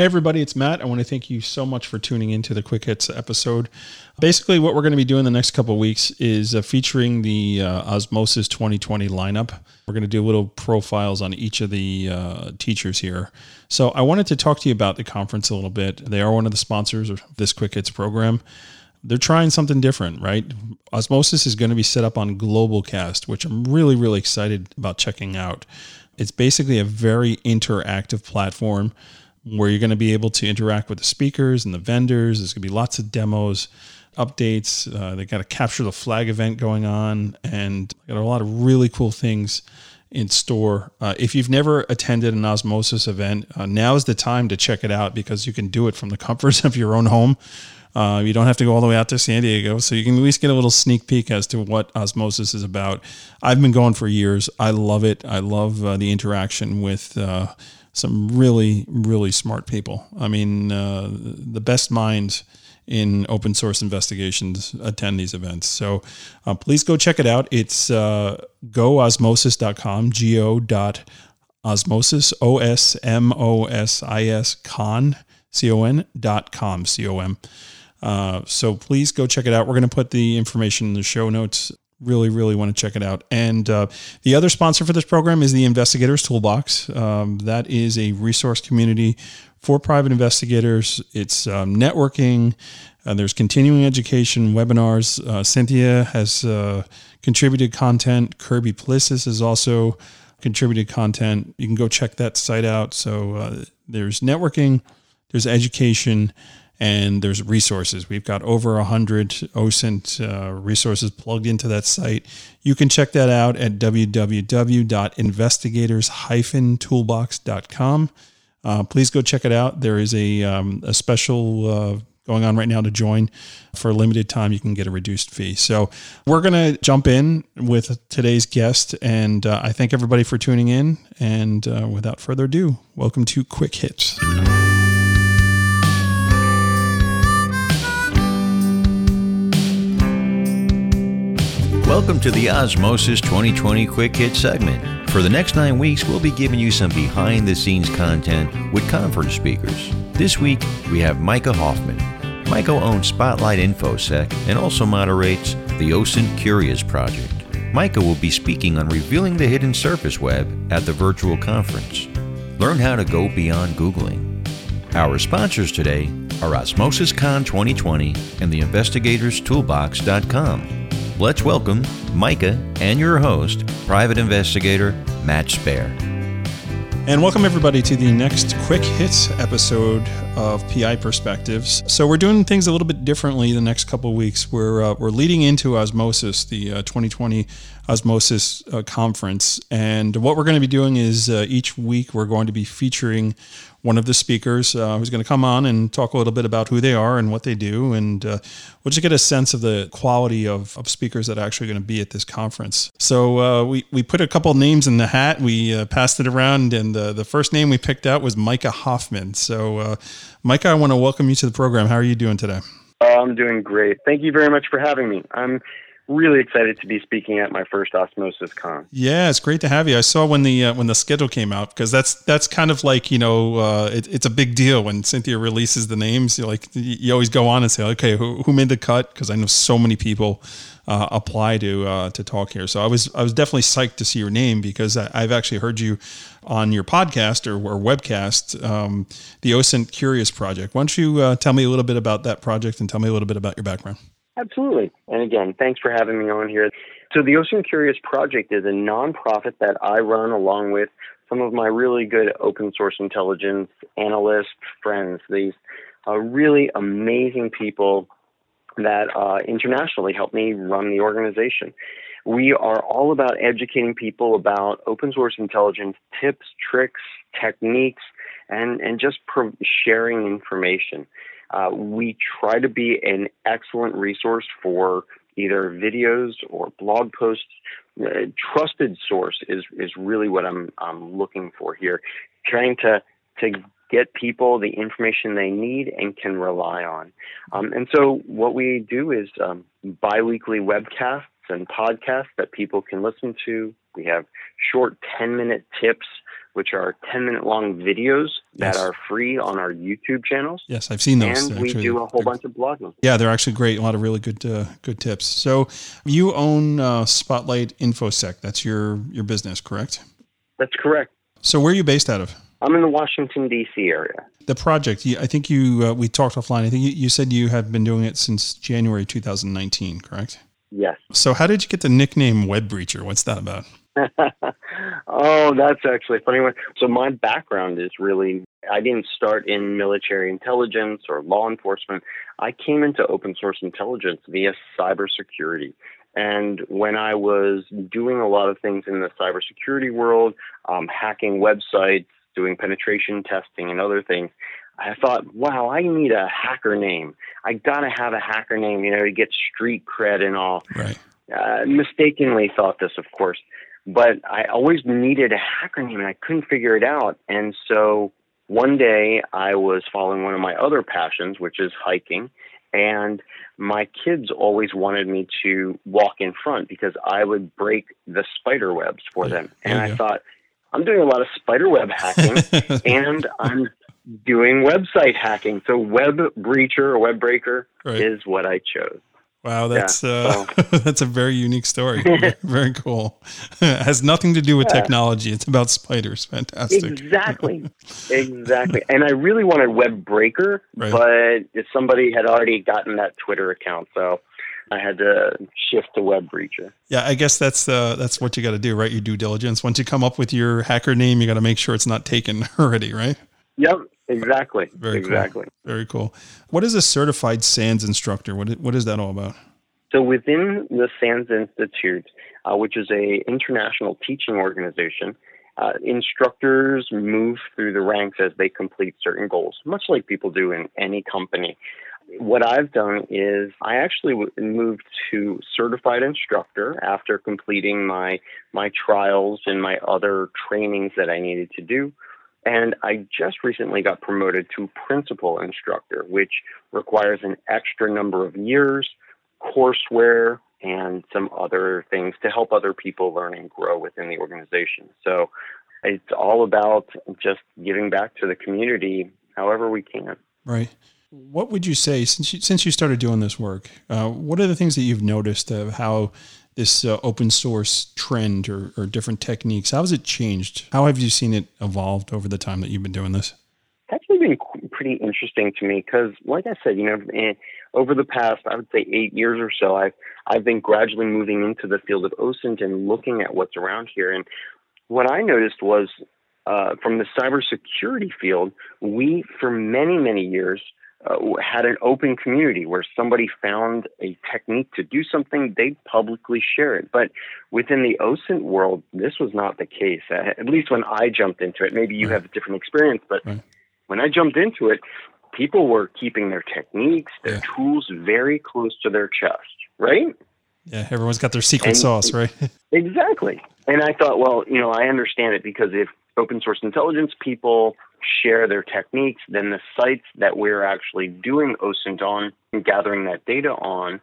Hey, everybody, it's Matt. I want to thank you so much for tuning into the Quick Hits episode. Basically, what we're going to be doing the next couple weeks is uh, featuring the uh, Osmosis 2020 lineup. We're going to do little profiles on each of the uh, teachers here. So, I wanted to talk to you about the conference a little bit. They are one of the sponsors of this Quick Hits program. They're trying something different, right? Osmosis is going to be set up on GlobalCast, which I'm really, really excited about checking out. It's basically a very interactive platform where you're going to be able to interact with the speakers and the vendors. There's going to be lots of demos, updates. Uh, they got a capture the flag event going on, and got a lot of really cool things in store. Uh, if you've never attended an Osmosis event, uh, now is the time to check it out because you can do it from the comforts of your own home. Uh, you don't have to go all the way out to San Diego, so you can at least get a little sneak peek as to what Osmosis is about. I've been going for years. I love it. I love uh, the interaction with uh, some really, really smart people. I mean, uh, the best minds in open source investigations attend these events. So uh, please go check it out. It's uh, goosmosis.com, G-O dot osmosis, O-S-M-O-S-I-S, con, C-O-N dot com, C-O-M. Uh, so please go check it out. We're going to put the information in the show notes really, really want to check it out. And uh, the other sponsor for this program is the Investigators Toolbox. Um, that is a resource community for private investigators. It's um, networking. There's continuing education webinars. Uh, Cynthia has uh, contributed content. Kirby Plessas has also contributed content. You can go check that site out. So uh, there's networking, there's education, and there's resources. We've got over 100 OSINT uh, resources plugged into that site. You can check that out at www.investigators-toolbox.com. Uh, please go check it out. There is a, um, a special uh, going on right now to join. For a limited time, you can get a reduced fee. So we're going to jump in with today's guest, and uh, I thank everybody for tuning in. And uh, without further ado, welcome to Quick Hits. Welcome to the Osmosis 2020 Quick Hit segment. For the next nine weeks, we'll be giving you some behind the scenes content with conference speakers. This week, we have Micah Hoffman. Micah owns Spotlight InfoSec and also moderates the OSINT Curious project. Micah will be speaking on revealing the hidden surface web at the virtual conference. Learn how to go beyond Googling. Our sponsors today are OsmosisCon 2020 and the Investigatorstoolbox.com. Let's welcome Micah and your host, private investigator Matt Spaier. And welcome everybody to the next quick hits episode of PI Perspectives. So we're doing things a little bit differently the next couple weeks. We're uh, we're leading into Osmosis, the uh, 2020 Osmosis uh, conference, and what we're going to be doing is uh, each week we're going to be featuring one of the speakers uh, who's going to come on and talk a little bit about who they are and what they do. And uh, we'll just get a sense of the quality of, of speakers that are actually going to be at this conference. So uh, we, we put a couple names in the hat. We uh, passed it around, and the, the first name we picked out was Micah Hoffman. So, uh, Micah, I want to welcome you to the program. How are you doing today? I'm doing great. Thank you very much for having me. I'm really excited to be speaking at my first Osmosis Con. Yeah, it's great to have you. I saw when the uh, when the schedule came out because that's that's kind of like you know uh, it, it's a big deal when Cynthia releases the names. You like you always go on and say, okay, who, who made the cut? Because I know so many people uh, apply to uh, to talk here. So I was I was definitely psyched to see your name because I, have actually heard you on your podcast or, or webcast, um, the OSINT Curious Project. Why don't you uh, tell me a little bit about that project and tell me a little bit about your background? Absolutely. And again, thanks for having me on here. So, the OSINT Curious Project is a nonprofit that I run along with some of my really good open source intelligence analyst friends, these uh, really amazing people that uh, internationally help me run the organization. We are all about educating people about open source intelligence tips, tricks, techniques, and, and just pro- sharing information. Uh, we try to be an excellent resource for either videos or blog posts. Uh, trusted source is is really what I'm I'm looking for here, trying to to get people the information they need and can rely on. Um, and so what we do is um, biweekly webcasts and podcasts that people can listen to. We have short 10 minute tips which are 10 minute long videos that are free on our YouTube channels. Yes, I've seen those. and we actually. do a whole bunch of blogging. Yeah, they're actually great. A lot of really good uh, good tips. So you own uh, Spotlight InfoSec. That's your your business, correct? That's correct. So where are you based out of? I'm in the Washington, D.C. area. The project. I think you uh, we talked offline. I think you, you said you had been doing it since January 2019, correct? Yes. So how did you get the nickname Web Breacher? What's that about? oh, that's actually a funny one. So my background is really I didn't start in military intelligence or law enforcement. I came into open source intelligence via cybersecurity. And when I was doing a lot of things in the cybersecurity world, um, hacking websites, doing penetration testing, and other things, I thought, wow, I need a hacker name. I gotta have a hacker name, you know, to get street cred and all Right. uh, mistakenly thought this, of course, but I always needed a hacker name and I couldn't figure it out. And so one day I was following one of my other passions, which is hiking, and my kids always wanted me to walk in front because I would break the spider webs for Yeah, them. And you I thought, I'm doing a lot of spider web hacking and I'm doing website hacking. So web breacher or web breaker Right. is what I chose. Wow, that's uh, that's a very unique story. very cool. it has nothing to do with Yeah. technology. It's about spiders. Fantastic. Exactly. exactly. And I really wanted Web Breaker, Right. but somebody had already gotten that Twitter account, so I had to shift to Web Breacher. Yeah, I guess that's uh, that's what you got to do, right? Your due diligence. Once you come up with your hacker name, you got to make sure it's not taken already, right? Yep, exactly. Very exactly. cool. Very cool. What is a certified SANS instructor? What what is that all about? So within the SANS Institute, uh, which is a international teaching organization, uh, instructors move through the ranks as they complete certain goals, much like people do in any company. What I've done is I actually moved to certified instructor after completing my my trials and my other trainings that I needed to do. And I just recently got promoted to principal instructor, which requires an extra number of years courseware and some other things to help other people learn and grow within the organization. So it's all about just giving back to the community however we can. Right. What would you say since you, since you started doing this work? Uh, what are the things that you've noticed of how this uh, open source trend or, or different techniques? How has it changed? How have you seen it evolved over the time that you've been doing this? It's actually been pretty interesting to me because, like I said, you know, eh, over the past, I would say eight years or so, I've I've been gradually moving into the field of OSINT and looking at what's around here. And what I noticed was uh, from the cybersecurity field, we for many many years uh, had an open community where somebody found a technique to do something, they'd publicly share it. But within the OSINT world, this was not the case. At least when I jumped into it. Maybe you Right. have a different experience, but Right. when I jumped into it, people were keeping their techniques, their Yeah. tools very close to their chest, right? Yeah, everyone's got their secret And- sauce, right? Exactly. And I thought, well, you know, I understand it because if open source intelligence people share their techniques, then the sites that we're actually doing OSINT on and gathering that data on,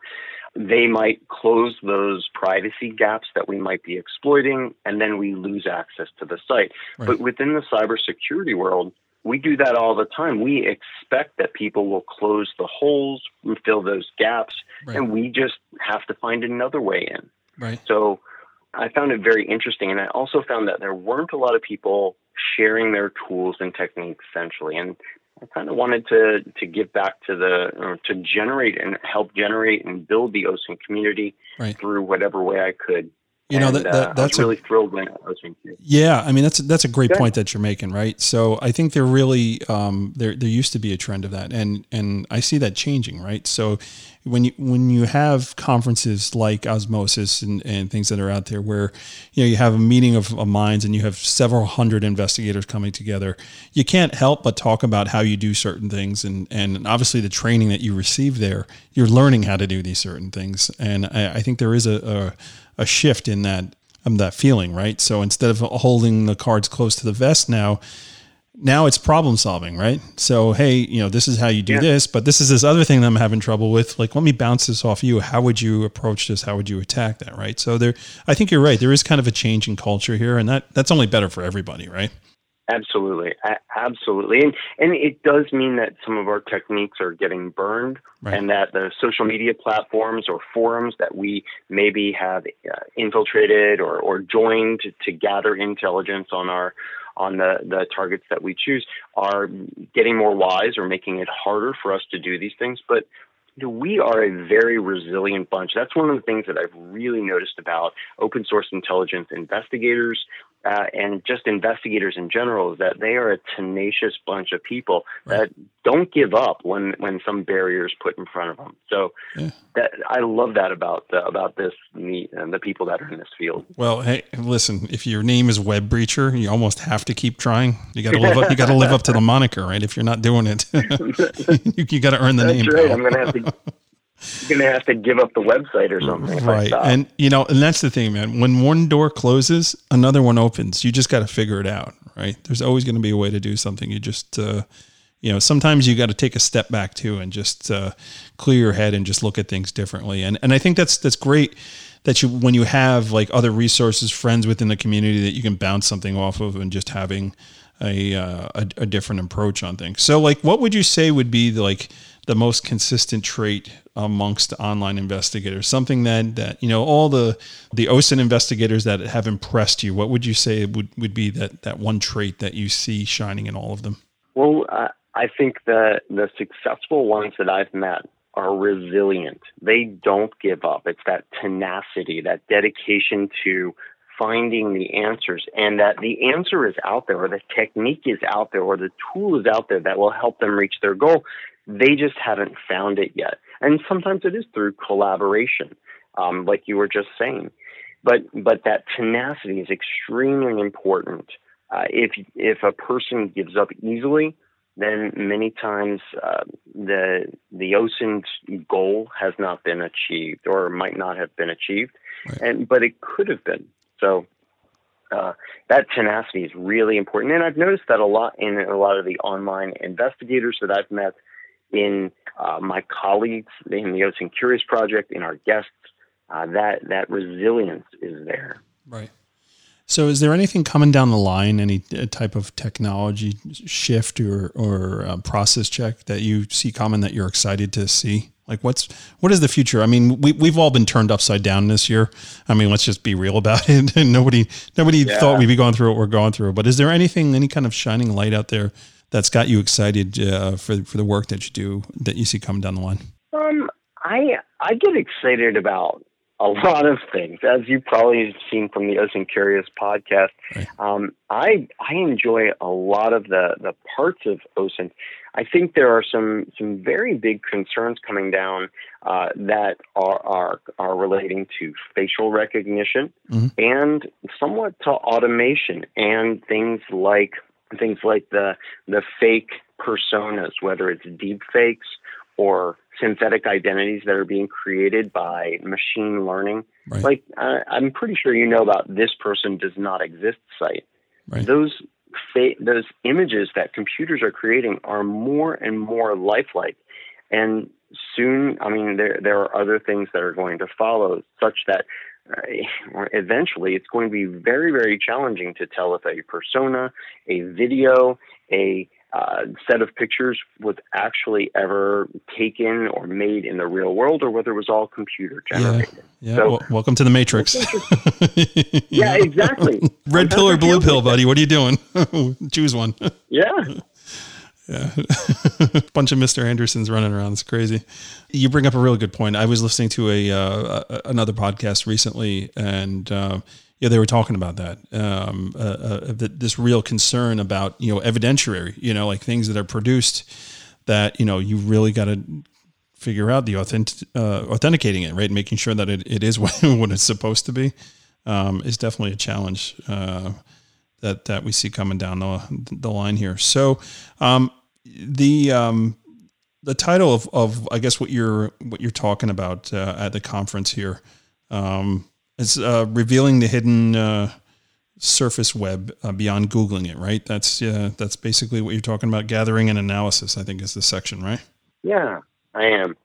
they might close those privacy gaps that we might be exploiting, and then we lose access to the site. Right. But within the cybersecurity world, we do that all the time. We expect that people will close the holes and fill those gaps, Right. and we just have to find another way in. Right. So I found it very interesting. And I also found that there weren't a lot of people sharing their tools and techniques essentially. And I kind of wanted to, to give back to the, or to generate and help generate and build the OSINT community Right. through whatever way I could. You know And, that, uh, that I that's was a really thrilled when OSINT came. Yeah, I mean that's that's a great Good. point that you're making, right? So I think there really um, there there used to be a trend of that, and and I see that changing, right? So when you when you have conferences like Osmosis and, and things that are out there where you know you have a meeting of, of minds and you have several hundred investigators coming together, you can't help but talk about how you do certain things, and and obviously the training that you receive there, you're learning how to do these certain things, and I, I think there is a, a a shift in that um, that feeling, right? So instead of holding the cards close to the vest now, now it's problem solving, right? So hey, you know, this is how you do Yeah. this, but this is this other thing that I'm having trouble with. Like, let me bounce this off you. How would you approach this? How would you attack that, right? So there, I think you're right. There is kind of a change in culture here, and that that's only better for everybody, right? Absolutely, absolutely, and and it does mean that some of our techniques are getting burned, right. and that the social media platforms or forums that we maybe have uh, infiltrated or or joined to, to gather intelligence on our on the the targets that we choose are getting more wise or making it harder for us to do these things, but we are a very resilient bunch. That's one of the things that I've really noticed about open source intelligence investigators uh, and just investigators in general is that they are a tenacious bunch of people right. that don't give up when when some barrier is put in front of them. So yeah. that I love that about uh, about this the, and the people that are in this field. Well, hey, listen, if your name is Web Breacher, you almost have to keep trying. You got to live up. You got to live up to the moniker, right? If you're not doing it, you, you got to earn the That's name. Right. I'm going to have to you're gonna have to give up the website or something. Right. And you know, and that's the thing, man. When one door closes, another one opens. You just got to figure it out, right? There's always going to be a way to do something. You just, uh, you know, sometimes you got to take a step back too and just uh, clear your head and just look at things differently. And and I think that's that's great that you when you have like other resources, friends within the community that you can bounce something off of, and just having a, uh, a, a different approach on things. So, like, what would you say would be the, like the most consistent trait amongst online investigators? Something that that you know all the the OSINT investigators that have impressed you. What would you say would would be that that one trait that you see shining in all of them? Well, I think that the successful ones that I've met are resilient. They don't give up. It's that tenacity, that dedication to finding the answers and that the answer is out there or the technique is out there or the tool is out there that will help them reach their goal. They just haven't found it yet. And sometimes it is through collaboration, um, like you were just saying. But, but that tenacity is extremely important. Uh, if, if a person gives up easily, then many times uh, the the OSINT goal has not been achieved or might not have been achieved, right. and but it could have been. So uh, that tenacity is really important, and I've noticed that a lot in a lot of the online investigators that I've met, in uh, my colleagues in the OSINT Curious project, in our guests. Uh, that that resilience is there. Right. So, is there anything coming down the line, any uh, type of technology shift or or uh, process check that you see coming that you're excited to see? Like what's what is the future? I mean, we we've all been turned upside down this year. I mean, let's just be real about it. And nobody nobody yeah. thought we'd be going through what we're going through. But is there anything, any kind of shining light out there that's got you excited uh, for for the work that you do that you see coming down the line? Um, I I get excited about a lot of things, as you probably have seen from the OSINT Curious podcast. Right. Um, I I enjoy a lot of the the parts of OSINT. I think there are some some very big concerns coming down uh, that are, are are relating to facial recognition mm-hmm. and somewhat to automation and things like things like the the fake personas, whether it's deep fakes or synthetic identities that are being created by machine learning. Right. Like uh, I'm pretty sure you know about this person does not exist site. Right. Those fa- those images that computers are creating are more and more lifelike, and soon, I mean, there there are other things that are going to follow, such that eventually it's going to be very very challenging to tell if a persona, a video, a uh, set of pictures was actually ever taken or made in the real world or whether it was all computer generated. Yeah. yeah. So, well, welcome to the Matrix. yeah, exactly. Red pill or blue pill, buddy? What are you doing? Choose one. Yeah. Yeah. Bunch of Mr. Andersons running around. It's crazy. You bring up a really good point. I was listening to a, uh, another podcast recently and, uh, yeah, they were talking about that. Um, uh, uh, this real concern about you know evidentiary, you know, like things that are produced that you know you really got to figure out the authentic, uh, authenticating it, right? Making sure that it, it is what, what it's supposed to be um, is definitely a challenge uh, that that we see coming down the the line here. So um, the um, the title of, of I guess what you're what you're talking about uh, at the conference here. Um, it's uh, revealing the hidden uh, surface web uh, beyond googling it, right? That's uh, that's basically what you're talking about. Gathering and analysis, I think, is the section, right? Yeah, I am.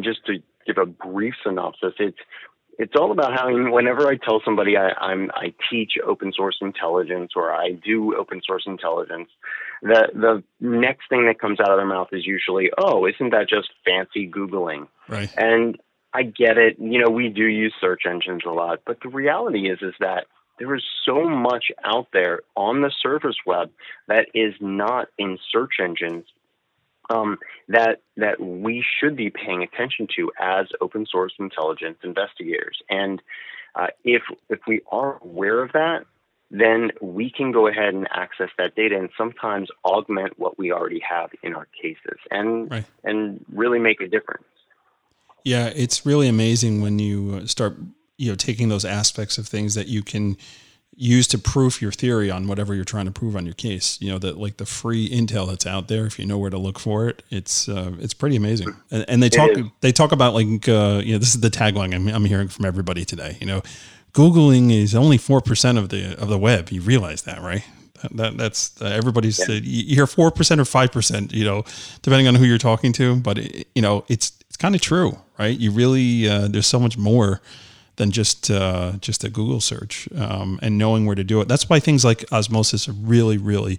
Just to give a brief synopsis, it's it's all about how whenever I tell somebody I, I'm I teach open source intelligence or I do open source intelligence, the the next thing that comes out of their mouth is usually, "Oh, isn't that just fancy googling?" Right. And I get it. You know, we do use search engines a lot, but the reality is is that there is so much out there on the surface web that is not in search engines um, that that we should be paying attention to as open source intelligence investigators. And uh, if if we are aware of that, then we can go ahead and access that data and sometimes augment what we already have in our cases and right. and really make a difference. Yeah, it's really amazing when you start you know taking those aspects of things that you can use to proof your theory on whatever you're trying to prove on your case. You know that like the free intel that's out there, if you know where to look for it, it's uh, it's pretty amazing. And, and they talk they talk about like uh, you know this is the tagline I'm, I'm hearing from everybody today. You know, googling is only four percent of the of the web. You realize that, right? That, that that's uh, everybody's. Yeah. Uh, you hear four percent or five percent. You know, depending on who you're talking to. But it, you know, it's it's kind of true, right? You really uh, there's so much more than just uh, just a Google search um, and knowing where to do it. That's why things like osmosis are really, really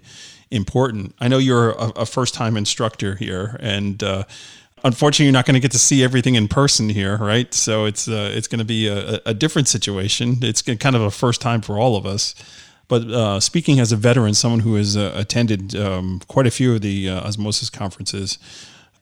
important. I know you're a, a first time instructor here, and uh, unfortunately, you're not going to get to see everything in person here, right? So it's uh, it's going to be a, a, different situation. It's kind of a first time for all of us. But uh, speaking as a veteran, someone who has uh, attended um, quite a few of the uh, osmosis conferences.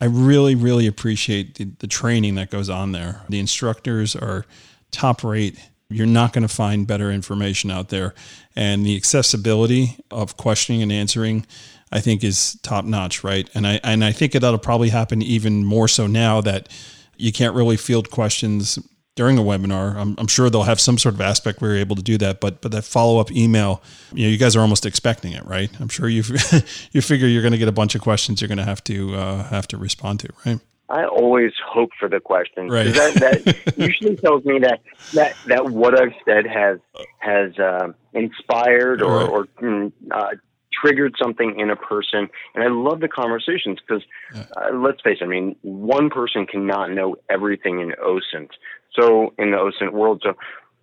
I really, really appreciate the, the training that goes on there. The instructors are top rate. You're not going to find better information out there. And the accessibility of questioning and answering, I think, is top notch, right? And I and I think that'll probably happen even more so now that you can't really field questions during a webinar. I'm, I'm, sure they'll have some sort of aspect where you're able to do that, but but that follow up email, you know, you guys are almost expecting it, right? I'm sure you you figure you're going to get a bunch of questions you're going to have to uh, have to respond to, right? I always hope for the questions. Right. That, that usually tells me that, that that what I've said has has uh, inspired or, right. or mm, uh, triggered something in a person. And I love the conversations because yeah. uh, let's face it. I mean, one person cannot know everything in OSINT. So in the OSINT world, so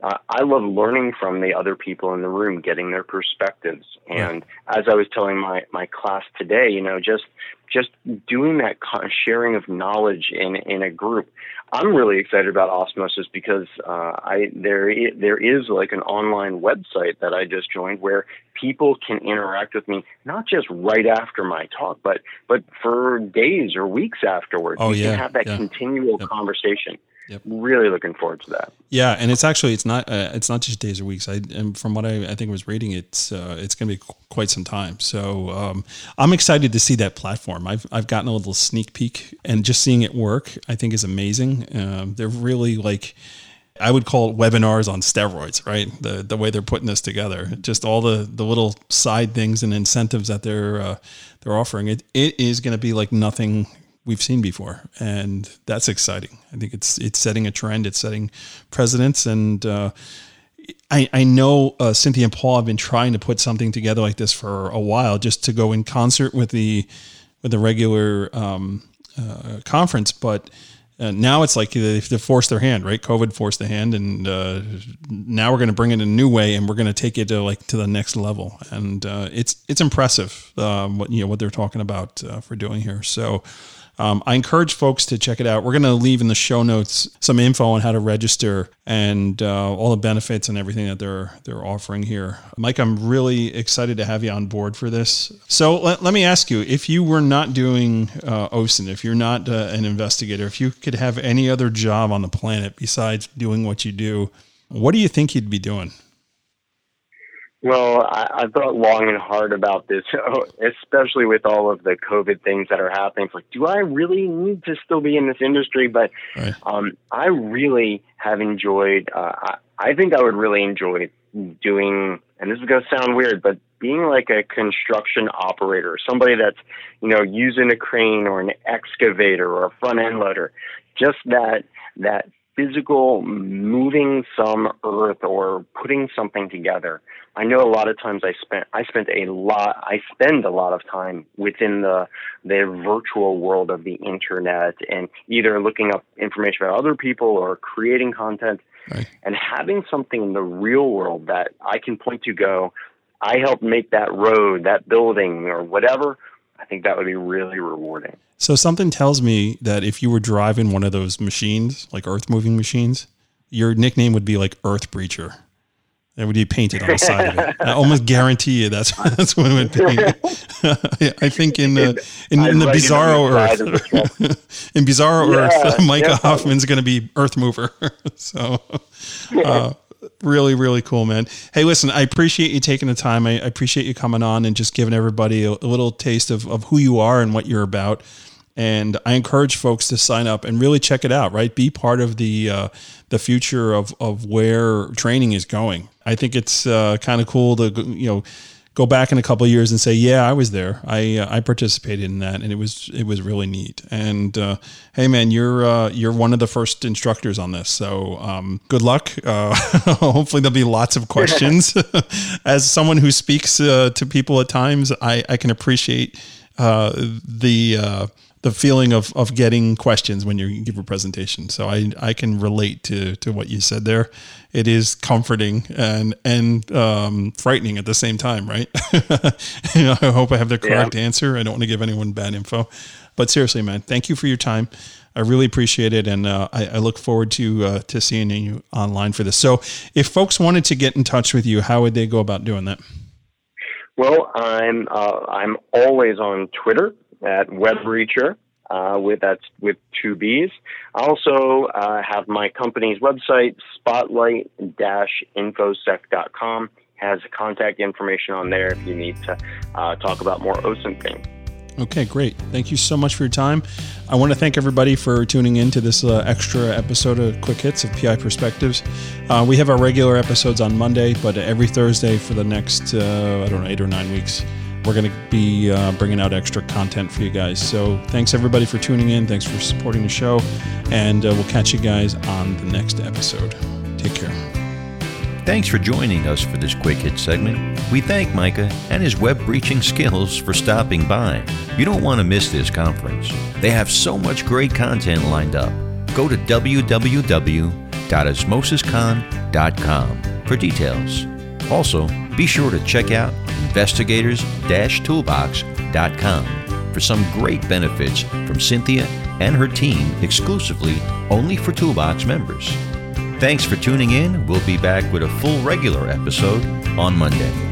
uh, I love learning from the other people in the room, getting their perspectives. And as I was telling my, my class today, you know, just just doing that sharing of knowledge in in a group. I'm really excited about Osmosis because uh, I there there is like an online website that I just joined where people can interact with me not just right after my talk, but but for days or weeks afterwards. Oh, you yeah, can have that yeah. continual yep. conversation. Yep. Really looking forward to that. Yeah, and it's actually it's not uh, it's not just days or weeks. I and from what I, I think was reading, it's uh, it's going to be quite some time. So um, I'm excited to see that platform. I've I've gotten a little sneak peek, and just seeing it work, I think is amazing. Um, they're really like. I would call it webinars on steroids, right? The the way they're putting this together, just all the the little side things and incentives that they're uh, they're offering. It it is going to be like nothing we've seen before, and that's exciting. I think it's it's setting a trend. It's setting precedents, and uh, I I know uh, Cynthia and Paul have been trying to put something together like this for a while, just to go in concert with the with the regular um, uh, conference, but. Uh, now it's like they, they forced their hand, right? COVID forced the hand, and uh, now we're going to bring it a new way, and we're going to take it to like to the next level. And uh, it's it's impressive um, what you know what they're talking about for doing here. So um, I encourage folks to check it out. We're going to leave in the show notes some info on how to register and uh, all the benefits and everything that they're they're offering here. Mike, I'm really excited to have you on board for this. So let, let me ask you: if you were not doing uh, OSINT, if you're not uh, an investigator, if you could have any other job on the planet besides doing what you do, what do you think you'd be doing? Well, I, I thought long and hard about this, especially with all of the COVID things that are happening. It's like, do I really need to still be in this industry? But right. um, I really have enjoyed. Uh, I, I think I would really enjoy doing, and this is going to sound weird, but being like a construction operator, somebody that's you know using a crane or an excavator or a front end loader, just that that physical moving some earth or putting something together. I know a lot of times I spent I spent a lot I spend a lot of time within the the virtual world of the internet and either looking up information about other people or creating content. Right. And having something in the real world that I can point to go, I helped make that road, that building, or whatever, I think that would be really rewarding. So something tells me that if you were driving one of those machines, like earth moving machines, your nickname would be like Earth Breacher. It would be painted on the side of it. I almost guarantee you that's that's what it would be. I think in the in, in the Bizarro Earth, in Bizarro yeah, Earth, Micah yeah. Hoffman's going to be Earth Mover. so, uh, really, really cool, man. Hey, listen, I appreciate you taking the time. I, I appreciate you coming on and just giving everybody a, a little taste of of who you are and what you're about and I encourage folks to sign up and really check it out. Right, be part of the uh, the future of of where training is going. I think it's uh, kind of cool to you know go back in a couple years and say, yeah, I was there. I uh, I participated in that, and it was it was really neat. And uh, hey, man, you're uh, you're one of the first instructors on this, so um, good luck. Uh, hopefully, there'll be lots of questions. As someone who speaks uh, to people at times, I I can appreciate uh, the the feeling of, of getting questions when you give a presentation. So I, I can relate to, to what you said there. It is comforting and, and um, frightening at the same time, right? you know, I hope I have the correct yeah. answer. I don't want to give anyone bad info, but seriously, man, thank you for your time. I really appreciate it, and uh, I, I, look forward to uh, to seeing you online for this. So, if folks wanted to get in touch with you, how would they go about doing that? Well, I'm uh, I'm always on Twitter at WebBreacher. Uh, with that's with two B's. I also uh, have my company's website, spotlight-infosec.com, has contact information on there if you need to uh, talk about more OSINT things. Okay, great. Thank you so much for your time. I want to thank everybody for tuning in to this uh, extra episode of Quick Hits of PI Perspectives. Uh, we have our regular episodes on Monday, but every Thursday for the next, uh, I don't know, eight or nine weeks we're going to be uh, bringing out extra content for you guys. So thanks everybody for tuning in. Thanks for supporting the show. And uh, we'll catch you guys on the next episode. Take care. Thanks for joining us for this quick hit segment. We thank Micah and his web breaching skills for stopping by. You don't want to miss this conference. They have so much great content lined up. Go to www.osmosiscon.com for details. Also, be sure to check out investigators-toolbox.com for some great benefits from Cynthia and her team exclusively only for Toolbox members. Thanks for tuning in. We'll be back with a full regular episode on Monday.